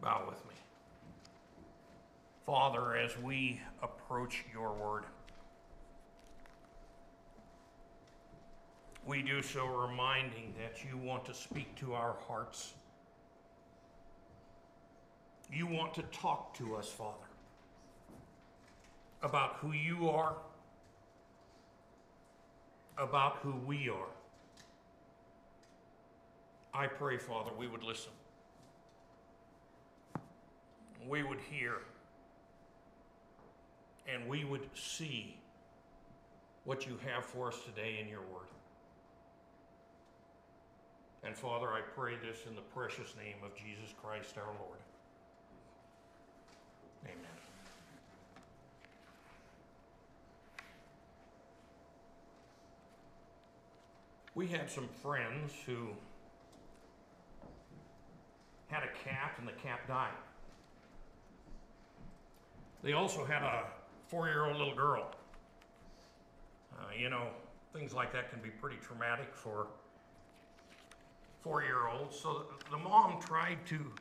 Bow with me. Father, as we approach your word, we do so reminding that you want to speak to our hearts. You want to talk to us, Father, about who you are, about who we are. I pray, Father, we would listen. We would hear. And we would see what you have for us today in your word. And Father, I pray this in the precious name of Jesus Christ our Lord. Amen. We had some friends who had a cat and the cat died. They also had a four year old little girl. Uh, you know, things like that can be pretty traumatic for four year olds. So the mom tried to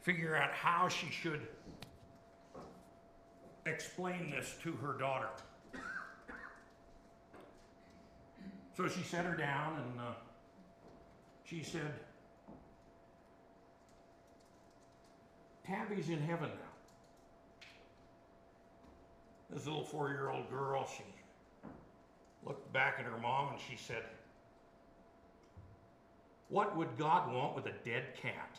figure out how she should explain this to her daughter. So she set her down and uh, she said, Tabby's in heaven now. This little four year old girl, she looked back at her mom and she said, What would God want with a dead cat?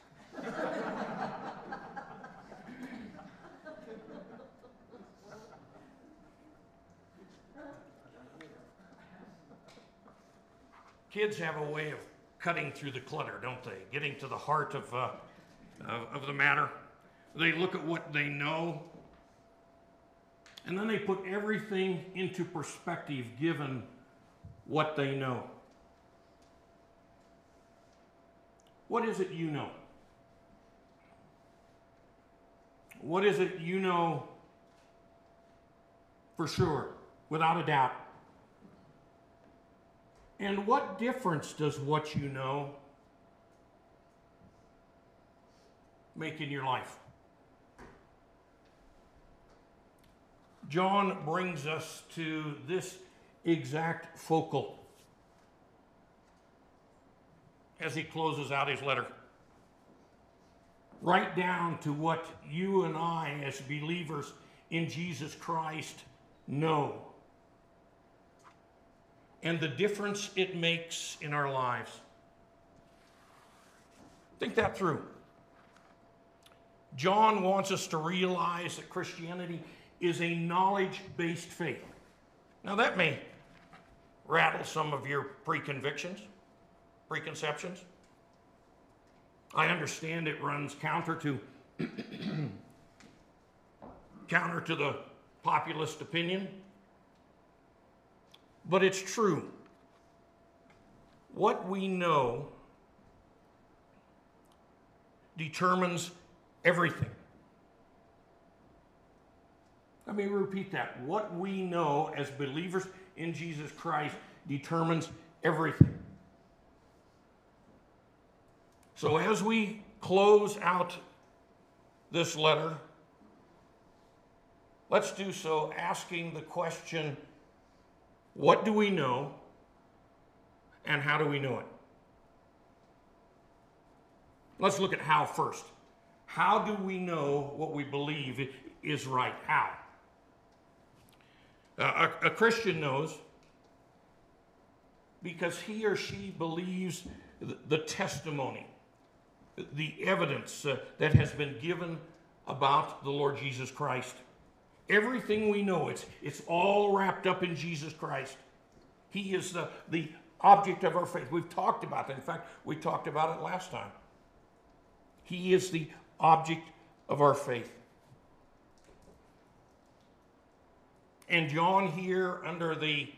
Kids have a way of cutting through the clutter, don't they? Getting to the heart of, uh, of, of the matter. They look at what they know, and then they put everything into perspective given what they know. What is it you know? What is it you know for sure, without a doubt? And what difference does what you know make in your life? John brings us to this exact focal as he closes out his letter. Right down to what you and I, as believers in Jesus Christ, know and the difference it makes in our lives. Think that through. John wants us to realize that Christianity is a knowledge based faith. Now, that may rattle some of your preconvictions, preconceptions. I understand it runs counter to counter to the populist opinion but it's true. What we know determines everything. Let me repeat that. What we know as believers in Jesus Christ determines everything. So, as we close out this letter, let's do so asking the question what do we know? And how do we know it? Let's look at how first. How do we know what we believe is right? How? A, a Christian knows because he or she believes the, the testimony, the evidence uh, that has been given about the Lord Jesus Christ. Everything we know, it's, it's all wrapped up in Jesus Christ. He is the, the object of our faith. We've talked about that. In fact, we talked about it last time. He is the object of our faith. and John here under the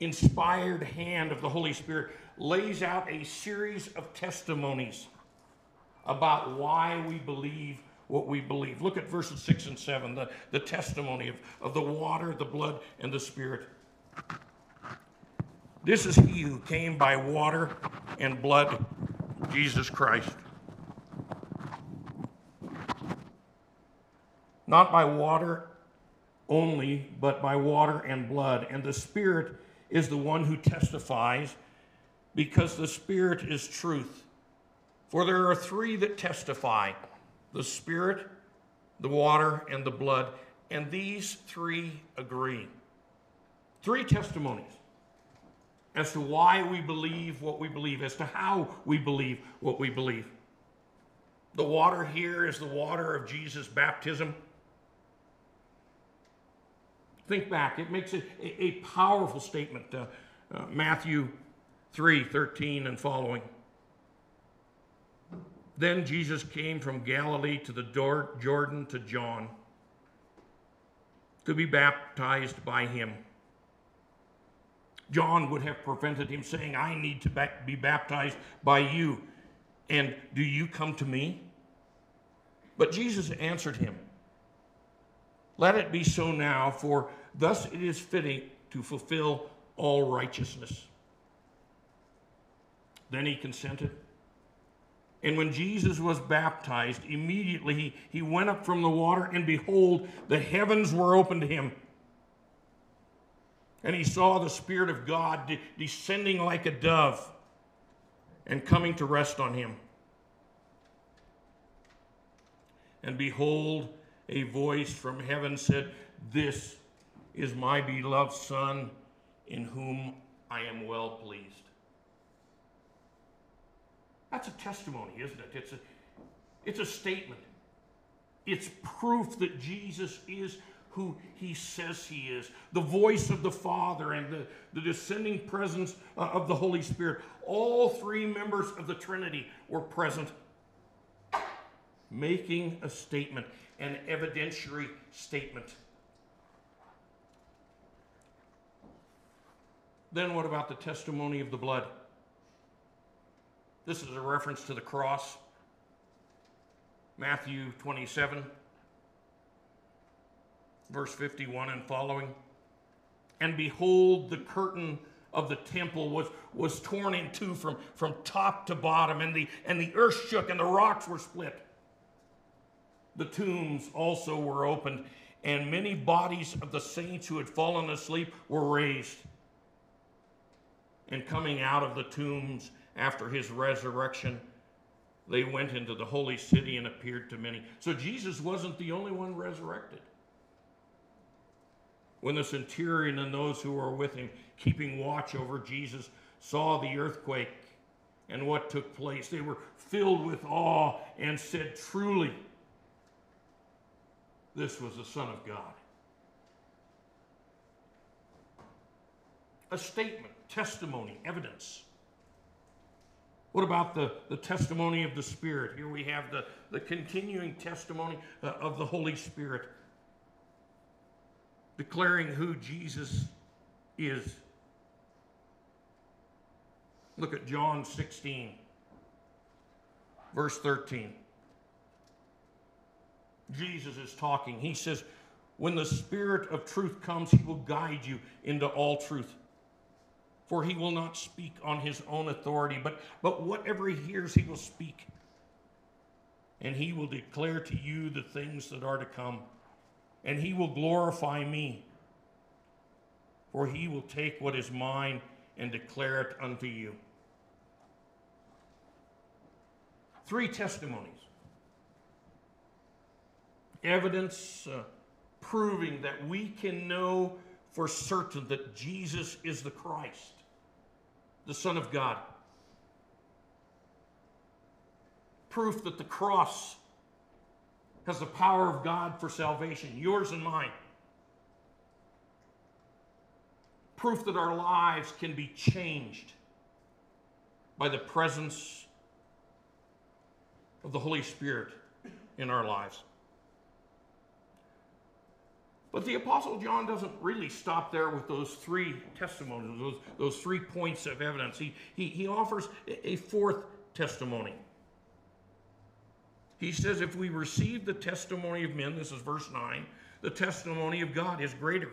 inspired hand of the Holy Spirit lays out a series of testimonies about why we believe what we believe. Look at verses 6 and 7, the, the testimony of, of the water, the blood, and the Spirit. This is he who came by water and blood, Jesus Christ. Not by water only, but by water and blood. And the Spirit is the one who testifies, because the Spirit is truth. For there are three that testify the Spirit, the water, and the blood. And these three agree. Three testimonies as to why we believe what we believe, as to how we believe what we believe. The water here is the water of Jesus' baptism. Think back, it makes it a, a powerful statement. Uh, uh, Matthew 3 13 and following. Then Jesus came from Galilee to the Jordan to John to be baptized by him. John would have prevented him saying, I need to be baptized by you. And do you come to me? But Jesus answered him, Let it be so now, for thus it is fitting to fulfill all righteousness. Then he consented. And when Jesus was baptized, immediately he, he went up from the water, and behold, the heavens were opened to him. And he saw the Spirit of God de- descending like a dove and coming to rest on him. And behold, a voice from heaven said, This is my beloved Son, in whom I am well pleased. That's a testimony, isn't it? It's a, it's a statement. It's proof that Jesus is who he says he is the voice of the Father and the, the descending presence uh, of the Holy Spirit. All three members of the Trinity were present, making a statement, an evidentiary statement. Then, what about the testimony of the blood? This is a reference to the cross. Matthew 27, verse 51 and following. And behold, the curtain of the temple was, was torn in two from, from top to bottom, and the, and the earth shook, and the rocks were split. The tombs also were opened, and many bodies of the saints who had fallen asleep were raised. And coming out of the tombs, after his resurrection, they went into the holy city and appeared to many. So Jesus wasn't the only one resurrected. When the centurion and those who were with him, keeping watch over Jesus, saw the earthquake and what took place, they were filled with awe and said, Truly, this was the Son of God. A statement, testimony, evidence what about the, the testimony of the Spirit? Here we have the, the continuing testimony uh, of the Holy Spirit, declaring who Jesus is. Look at John 16, verse 13. Jesus is talking. He says, When the Spirit of truth comes, he will guide you into all truth for he will not speak on his own authority, but, but whatever he hears, he will speak. And he will declare to you the things that are to come. And he will glorify me, for he will take what is mine and declare it unto you. Three testimonies evidence uh, proving that we can know for certain that Jesus is the Christ the Son of God. Proof that the cross has the power of God for salvation, yours and mine. Proof that our lives can be changed by the presence of the Holy Spirit in our lives. But the Apostle John doesn't really stop there with those three testimonies, those, those three points of evidence. He, he, he offers a fourth testimony. He says, if we receive the testimony of men, this is verse 9, the testimony of God is greater.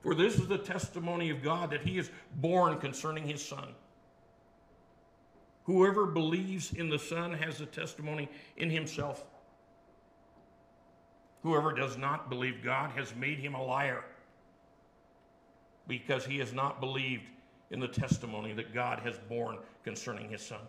For this is the testimony of God that he is borne concerning his Son. Whoever believes in the Son has a testimony in himself. Whoever does not believe God has made him a liar because he has not believed in the testimony that God has borne concerning his Son.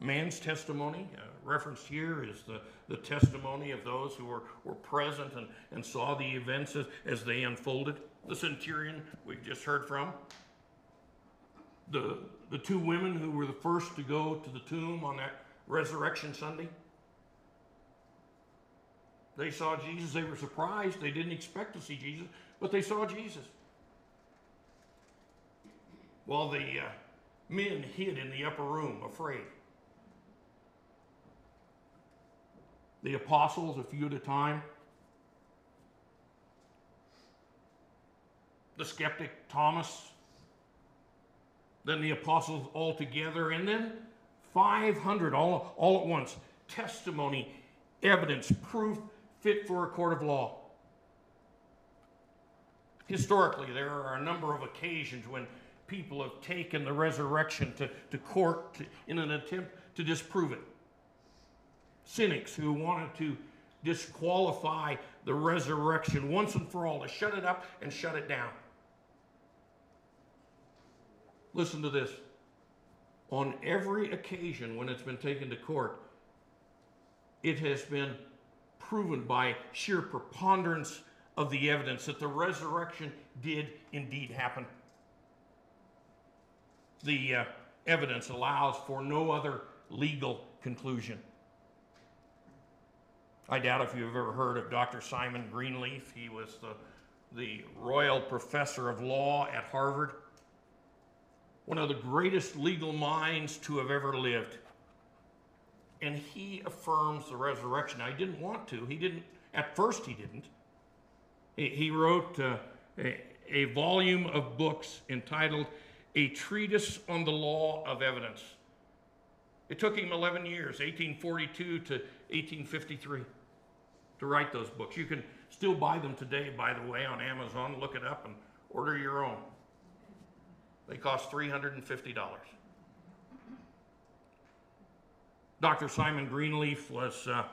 Man's testimony, uh, referenced here, is the, the testimony of those who were, were present and, and saw the events as, as they unfolded. The centurion we just heard from, the, the two women who were the first to go to the tomb on that Resurrection Sunday. They saw Jesus. They were surprised. They didn't expect to see Jesus, but they saw Jesus. While the uh, men hid in the upper room, afraid. The apostles, a few at a time. The skeptic Thomas. Then the apostles all together. And then 500 all, all at once. Testimony, evidence, proof fit for a court of law. Historically, there are a number of occasions when people have taken the resurrection to, to court to, in an attempt to disprove it. Cynics who wanted to disqualify the resurrection once and for all, to shut it up and shut it down. Listen to this. On every occasion when it's been taken to court, it has been proven by sheer preponderance of the evidence that the resurrection did indeed happen. The uh, evidence allows for no other legal conclusion. I doubt if you've ever heard of Dr. Simon Greenleaf. He was the, the Royall Professor of Law at Harvard, one of the greatest legal minds to have ever lived and he affirms the resurrection. I didn't want to. He didn't, at first, he didn't. He, wrote uh, a, a volume of books entitled A Treatise on the Law of Evidence. It took him 11 years, 1842 to 1853, to write those books. You can still buy them today, by the way, on Amazon. Look it up and order your own. They cost $350. Dr. Simon Greenleaf was uh,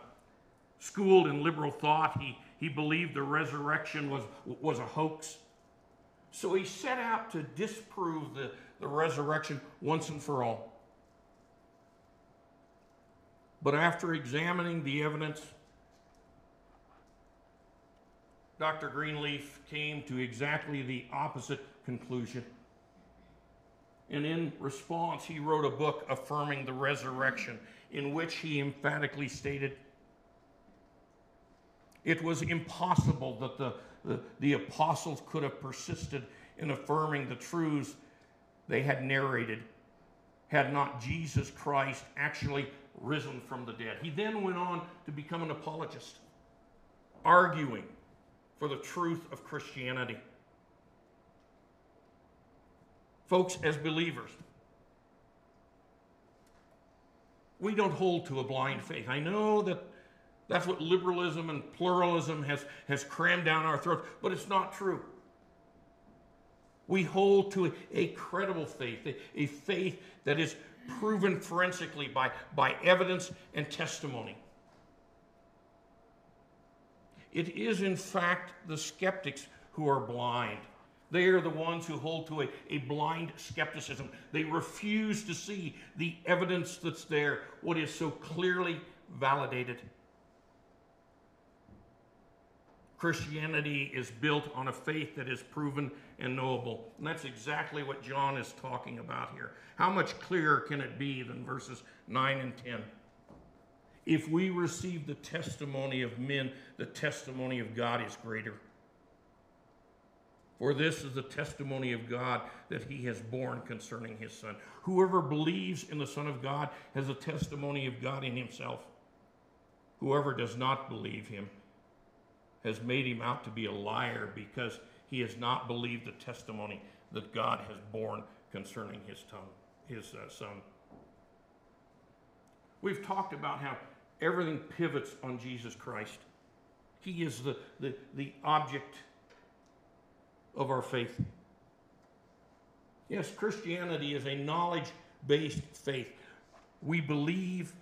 schooled in liberal thought. He, he believed the resurrection was, was a hoax. So he set out to disprove the, the resurrection once and for all. But after examining the evidence, Dr. Greenleaf came to exactly the opposite conclusion. And in response, he wrote a book affirming the resurrection in which he emphatically stated it was impossible that the, the, the, apostles could have persisted in affirming the truths they had narrated had not Jesus Christ actually risen from the dead. He then went on to become an apologist, arguing for the truth of Christianity. Folks, as believers, we don't hold to a blind faith. I know that that's what liberalism and pluralism has, has crammed down our throats, but it's not true. We hold to a, a credible faith, a, a faith that is proven forensically by, by evidence and testimony. It is, in fact, the skeptics who are blind. They are the ones who hold to a, a blind skepticism. They refuse to see the evidence that's there, what is so clearly validated. Christianity is built on a faith that is proven and knowable. And that's exactly what John is talking about here. How much clearer can it be than verses 9 and 10? If we receive the testimony of men, the testimony of God is greater. For this is the testimony of God that he has borne concerning his Son. Whoever believes in the Son of God has a testimony of God in himself. Whoever does not believe him has made him out to be a liar because he has not believed the testimony that God has borne concerning his, tongue, his uh, Son. We've talked about how everything pivots on Jesus Christ. He is the, the, the object of our faith. Yes, Christianity is a knowledge based faith. We believe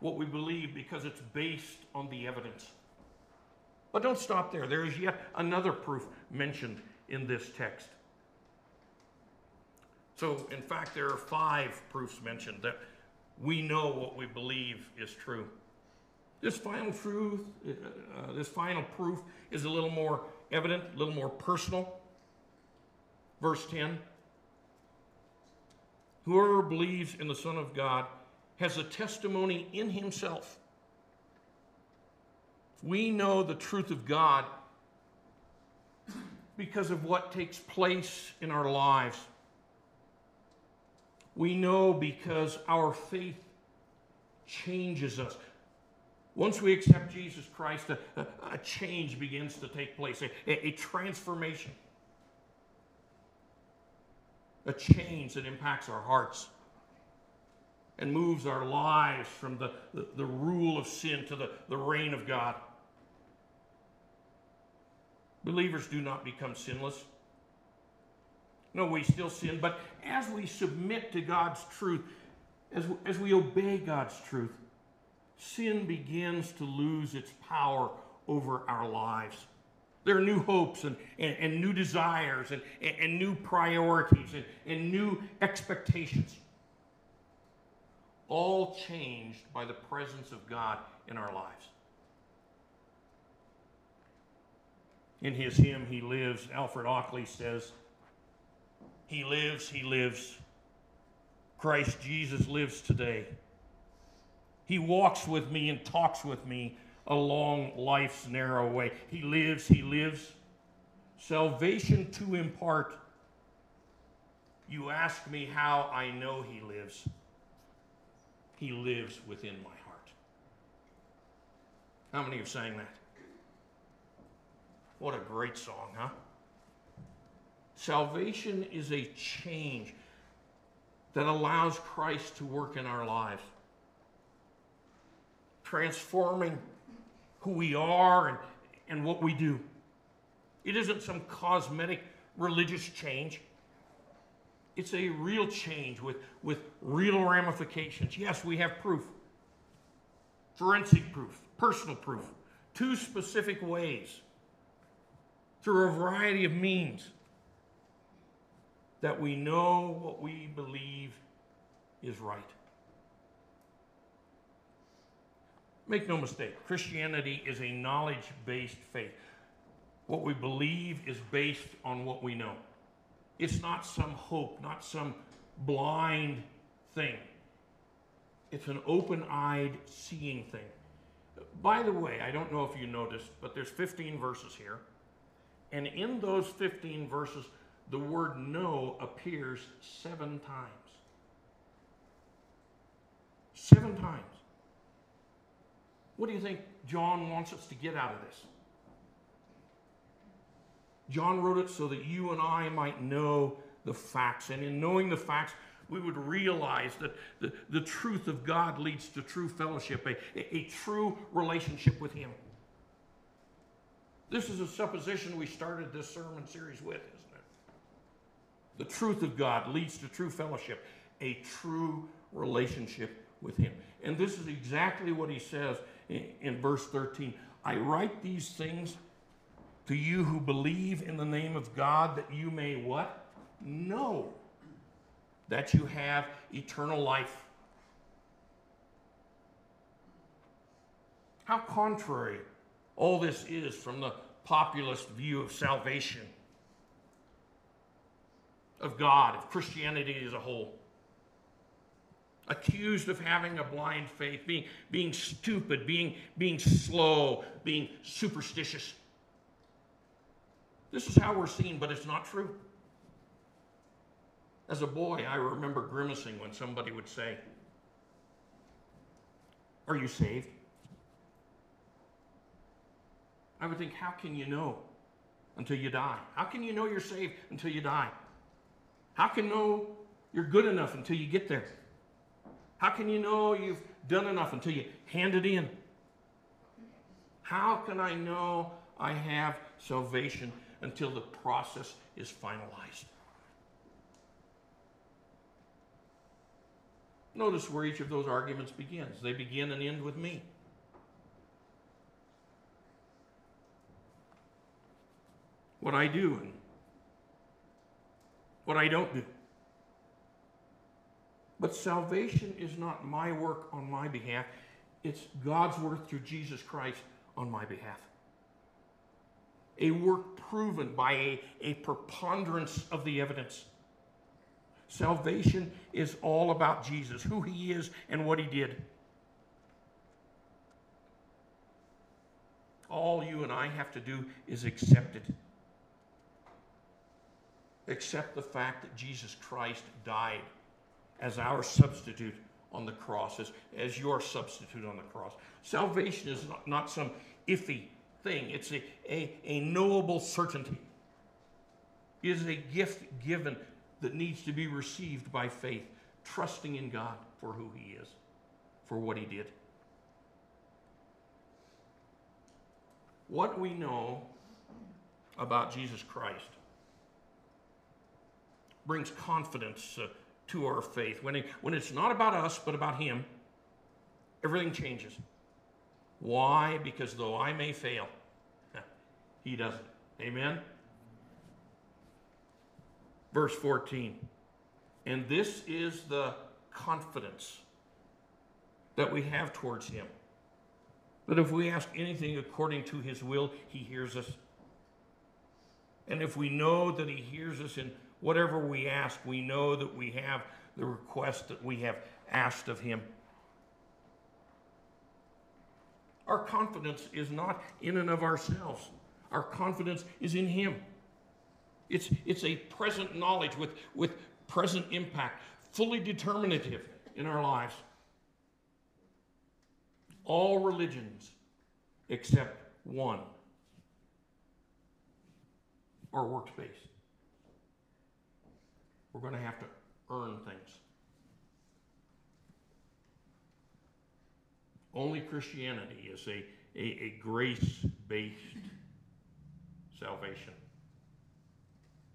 what we believe because it's based on the evidence. But don't stop there. There is yet another proof mentioned in this text. So, in fact, there are five proofs mentioned that we know what we believe is true. This final truth, uh, uh, this final proof is a little more evident, a little more personal. Verse 10 Whoever believes in the Son of God has a testimony in himself. We know the truth of God because of what takes place in our lives. We know because our faith changes us. Once we accept Jesus Christ, a, a, a change begins to take place, a, a, a transformation, a change that impacts our hearts and moves our lives from the, the, the, rule of sin to the, the reign of God. Believers do not become sinless. No, we still sin, but as we submit to God's truth, as, as we obey God's truth, sin begins to lose its power over our lives. There are new hopes and, and, and new desires and, and, and new priorities and, and new expectations all changed by the presence of God in our lives. In his hymn, He Lives, Alfred Ackley says, He lives, He lives. Christ Jesus lives today. He walks with me and talks with me along life's narrow way. He lives, He lives. Salvation to impart. You ask me how I know He lives. He lives within my heart. How many have sang that? What a great song, huh? Salvation is a change that allows Christ to work in our lives, transforming who we are and, and what we do. It isn't some cosmetic religious change. It's a real change with, with real ramifications. Yes, we have proof forensic proof, personal proof, two specific ways, through a variety of means, that we know what we believe is right. Make no mistake, Christianity is a knowledge based faith. What we believe is based on what we know. It's not some hope, not some blind thing. It's an open eyed seeing thing. By the way, I don't know if you noticed, but there's 15 verses here. And in those 15 verses, the word know appears seven times. Seven times. What do you think John wants us to get out of this? John wrote it so that you and I might know the facts. And in knowing the facts, we would realize that the, the truth of God leads to true fellowship, a, a, a true relationship with Him. This is a supposition we started this sermon series with, isn't it? The truth of God leads to true fellowship, a true relationship with Him. And this is exactly what He says in, verse 13. I write these things to you who believe in the name of God that you may what? Know that you have eternal life. How contrary all this is from the populist view of salvation, of God, of Christianity as a whole. Accused of having a blind faith, being, being stupid, being, being slow, being superstitious. This is how we're seen, but it's not true. As a boy, I remember grimacing when somebody would say, Are you saved? I would think, How can you know until you die? How can you know you're saved until you die? How can you know you're good enough until you get there? How can you know you've done enough until you hand it in? How can I know I have salvation until the process is finalized. Notice where each of those arguments begins. They begin and end with me. What I do and what I don't do. But salvation is not my work on my behalf, it's God's work through Jesus Christ on my behalf. A work proven by a, a preponderance of the evidence. Salvation is all about Jesus, who he is, and what he did. All you and I have to do is accept it. Accept the fact that Jesus Christ died as our substitute on the cross, as, as your substitute on the cross. Salvation is not, not some iffy thing, it's a, a, a knowable certainty. It is a gift given that needs to be received by faith, trusting in God for who He is, for what He did. What we know about Jesus Christ brings confidence uh, to our faith. When, it, when it's not about us, but about Him, everything changes. Why? Because though I may fail, He doesn't. Amen? Verse 14. And this is the confidence that we have towards Him. That if we ask anything according to His will, He hears us. And if we know that He hears us in whatever we ask, we know that we have the request that we have asked of Him. Our confidence is not in and of ourselves. Our confidence is in Him. It's, it's a present knowledge with, with present impact, fully determinative in our lives. All religions except one are works based. We're going to have to earn things. Only Christianity is a, a, a grace based salvation.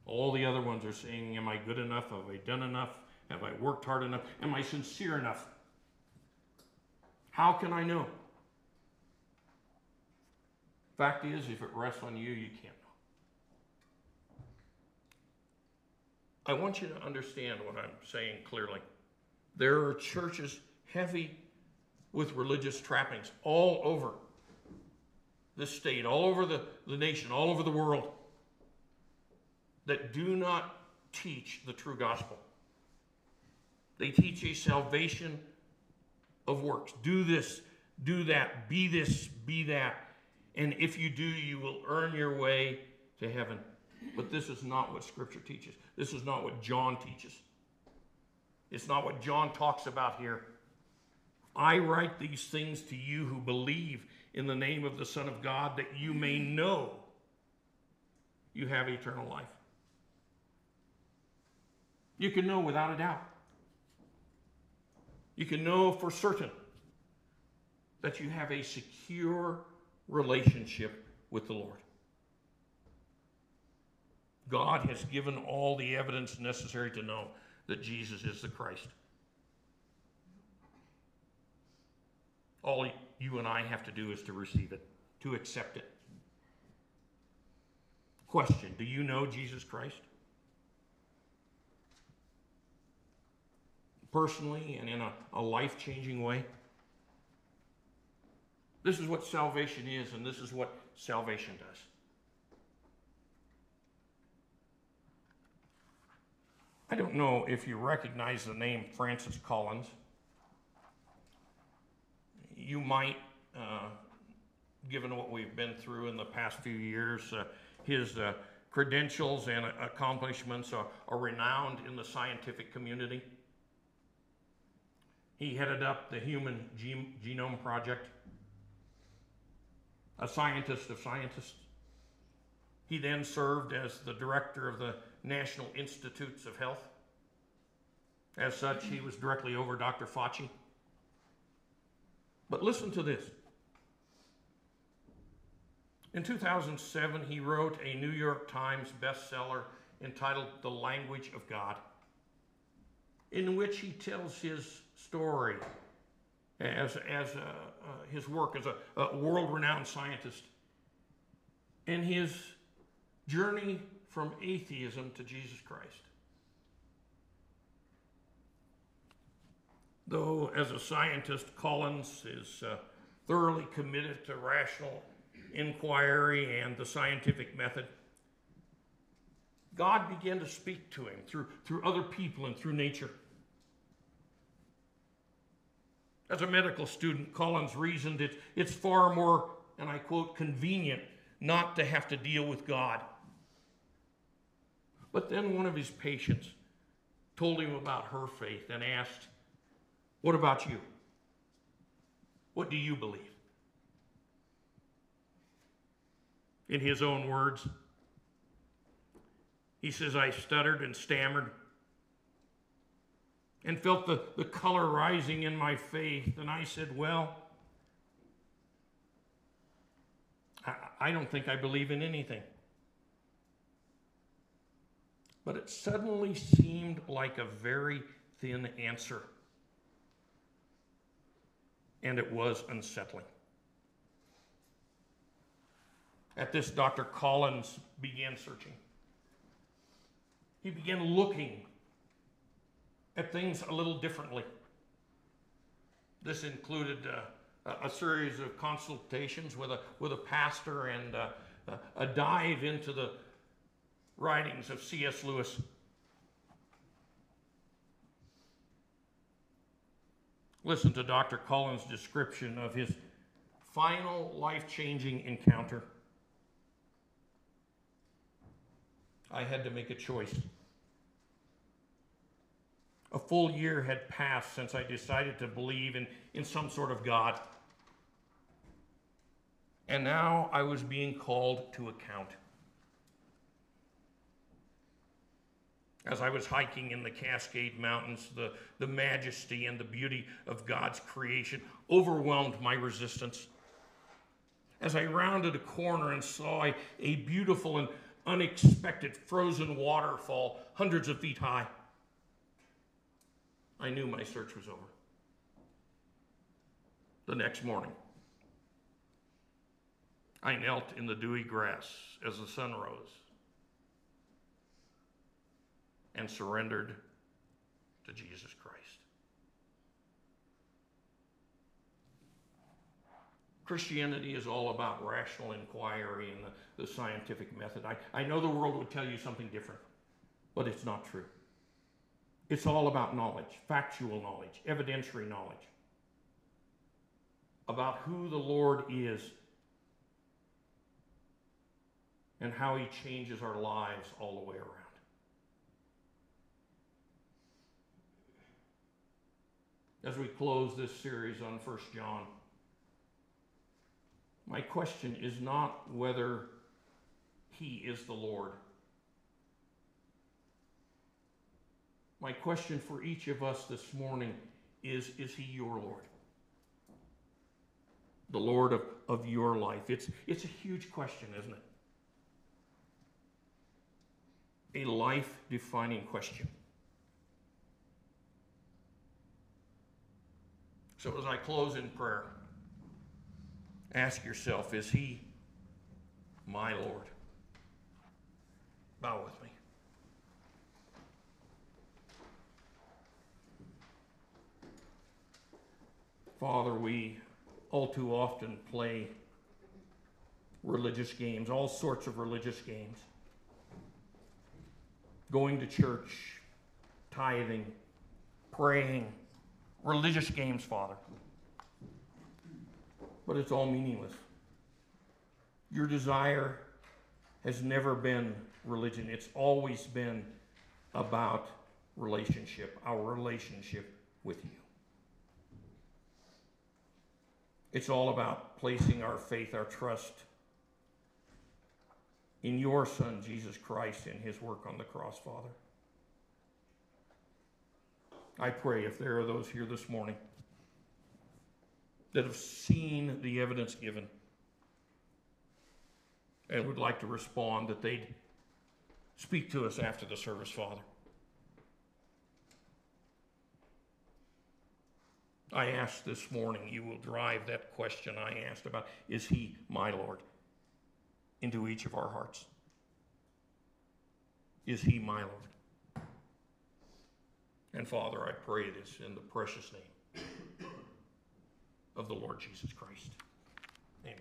All the other ones are saying, Am I good enough? Have I done enough? Have I worked hard enough? Am I sincere enough? How can I know? Fact is, if it rests on you, you can't I want you to understand what I'm saying clearly. There are churches heavy with religious trappings all over the state, all over the, the nation, all over the world that do not teach the true gospel. They teach a salvation of works. Do this, do that, be this, be that. And if you do, you will earn your way to heaven. But this is not what Scripture teaches. This is not what John teaches. It's not what John talks about here. I write these things to you who believe in the name of the Son of God that you may know you have eternal life. You can know without a doubt. You can know for certain that you have a secure relationship with the Lord. God has given all the evidence necessary to know that Jesus is the Christ. All you and I have to do is to receive it, to accept it. Question Do you know Jesus Christ? Personally and in a, a life changing way? This is what salvation is, and this is what salvation does. I don't know if you recognize the name Francis Collins. You might, uh, given what we've been through in the past few years, uh, his uh, credentials and accomplishments are, are renowned in the scientific community. He headed up the Human Genome Project, a scientist of scientists. He then served as the director of the National Institutes of Health. As such, he was directly over Dr. Fauci. But listen to this. In 2007, he wrote a New York Times bestseller entitled The Language of God, in which he tells his story as, as uh, uh, his work as a, a world renowned scientist and his journey from atheism to Jesus Christ. Though, as a scientist, Collins is uh, thoroughly committed to rational inquiry and the scientific method, God began to speak to him through, through other people and through nature. As a medical student, Collins reasoned it, it's far more, and I quote, convenient not to have to deal with God. But then one of his patients told him about her faith and asked, What about you? What do you believe? In his own words, he says, I stuttered and stammered and felt the, the color rising in my faith. And I said, Well, I, I don't think I believe in anything. But it suddenly seemed like a very thin answer. And it was unsettling. At this, Dr. Collins began searching. He began looking at things a little differently. This included uh, a series of consultations with a, with a pastor and uh, a dive into the writings of C.S. Lewis. Listen to Dr. Collins' description of his final life changing encounter. I had to make a choice. A full year had passed since I decided to believe in, in some sort of God. And now I was being called to account. As I was hiking in the Cascade Mountains, the, the majesty and the beauty of God's creation overwhelmed my resistance. As I rounded a corner and saw a, a beautiful and unexpected frozen waterfall hundreds of feet high, I knew my search was over. The next morning, I knelt in the dewy grass as the sun rose and surrendered to Jesus Christ. Christianity is all about rational inquiry and the, the scientific method. I, I know the world would tell you something different, but it's not true. It's all about knowledge, factual knowledge, evidentiary knowledge about who the Lord is and how he changes our lives all the way around. As we close this series on 1 John, my question is not whether he is the Lord. My question for each of us this morning is Is He your Lord? The Lord of, of your life. It's, it's a huge question, isn't it? A life defining question. So, as I close in prayer, ask yourself Is He my Lord? Bow with me. Father, we all too often play religious games, all sorts of religious games. Going to church, tithing, praying, religious games, Father. But it's all meaningless. Your desire has never been religion, it's always been about relationship, our relationship with you. It's all about placing our faith, our trust in your Son, Jesus Christ, and his work on the cross, Father. I pray if there are those here this morning that have seen the evidence given and would like to respond, that they'd speak to us after the service, Father. I ask this morning, you will drive that question I asked about, is He my Lord, into each of our hearts? Is He my Lord? And Father, I pray this in the precious name of the Lord Jesus Christ. Amen.